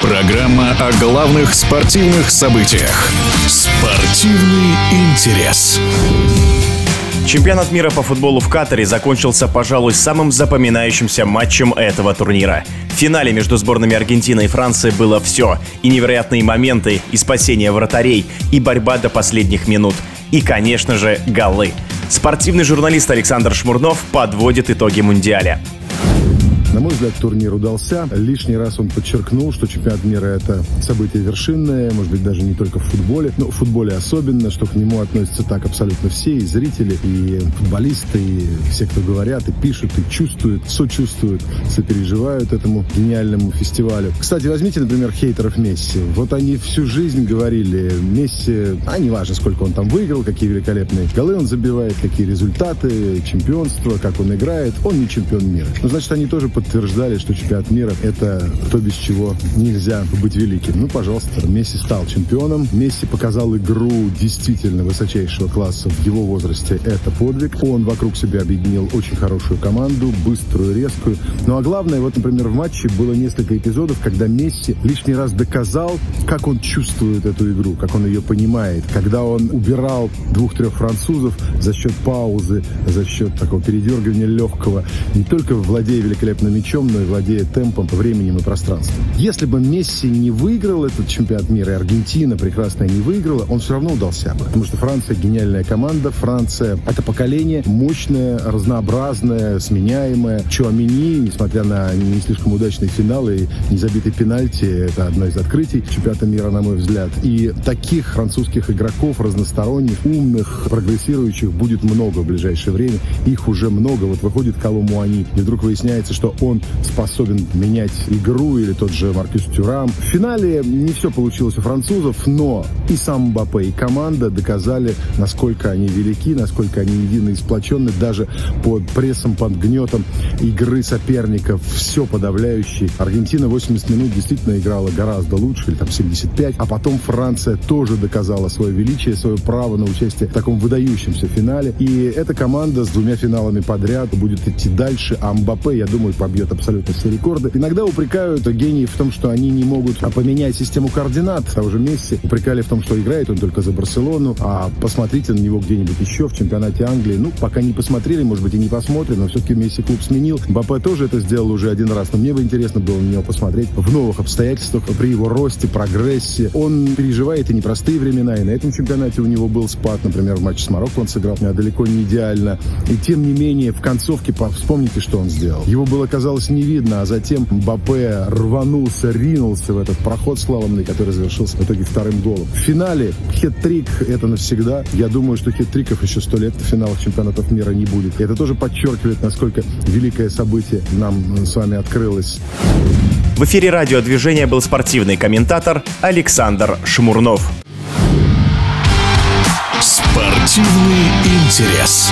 Программа о главных спортивных событиях. Спортивный интерес. Чемпионат мира по футболу в Катаре закончился, пожалуй, самым запоминающимся матчем этого турнира. В финале между сборными Аргентины и Франции было все. И невероятные моменты, и спасение вратарей, и борьба до последних минут. И, конечно же, голы. Спортивный журналист Александр Шмурнов подводит итоги Мундиаля. На мой взгляд, турнир удался. Лишний раз он подчеркнул, что чемпионат мира – это событие вершинное, может быть, даже не только в футболе, но в футболе особенно, что к нему относятся так абсолютно все, и зрители, и футболисты, и все, кто говорят, и пишут, и чувствуют, сочувствуют, сопереживают этому гениальному фестивалю. Кстати, возьмите, например, хейтеров Месси. Вот они всю жизнь говорили, Месси, а неважно, сколько он там выиграл, какие великолепные голы он забивает, какие результаты, чемпионство, как он играет, он не чемпион мира. Ну, значит, они тоже под подтверждали, что чемпионат мира – это то, без чего нельзя быть великим. Ну, пожалуйста, Месси стал чемпионом. Месси показал игру действительно высочайшего класса в его возрасте. Это подвиг. Он вокруг себя объединил очень хорошую команду, быструю, резкую. Ну, а главное, вот, например, в матче было несколько эпизодов, когда Месси лишний раз доказал, как он чувствует эту игру, как он ее понимает. Когда он убирал двух-трех французов за счет паузы, за счет такого передергивания легкого, не только владея великолепным мячом, но и владея темпом, временем и пространством. Если бы Месси не выиграл этот чемпионат мира, и Аргентина прекрасная не выиграла, он все равно удался бы. Потому что Франция гениальная команда, Франция — это поколение мощное, разнообразное, сменяемое. Чуамини, несмотря на не слишком удачные финалы и незабитый пенальти, это одно из открытий чемпионата мира, на мой взгляд. И таких французских игроков, разносторонних, умных, прогрессирующих будет много в ближайшее время. Их уже много. Вот выходит Коломуани, и вдруг выясняется, что он способен менять игру, или тот же Маркюс Тюрам. В финале не все получилось у французов, но и сам Мбаппе, и команда доказали, насколько они велики, насколько они едины и сплочены, даже под прессом, под гнетом игры соперников, все подавляющий. Аргентина 80 минут действительно играла гораздо лучше, или там 75, а потом Франция тоже доказала свое величие, свое право на участие в таком выдающемся финале. И эта команда с двумя финалами подряд будет идти дальше, а Мбаппе, я думаю, побьет абсолютно все рекорды. Иногда упрекают гений в том, что они не могут поменять систему координат. Того же Месси упрекали в том, что играет он только за Барселону, а посмотрите на него где-нибудь еще в чемпионате Англии. Ну, пока не посмотрели, может быть, и не посмотрим, но все-таки Месси клуб сменил. Бапе тоже это сделал уже один раз, но мне бы интересно было на него посмотреть в новых обстоятельствах, при его росте, прогрессе. Он переживает и непростые времена, и на этом чемпионате у него был спад, например, в матче с Марокко он сыграл далеко не идеально. И тем не менее, в концовке, вспомните, что он сделал. Его было, казалось, не видно, а затем Мбаппе рванулся, ринулся в этот проход славный, который завершился в итоге вторым голом. В финале хет-трик — это навсегда. Я думаю, что хет-триков еще сто лет в финалах чемпионатов мира не будет. И это тоже подчеркивает, насколько великое событие нам с вами открылось. В эфире радиодвижения был спортивный комментатор Александр Шмурнов. Спортивный интерес.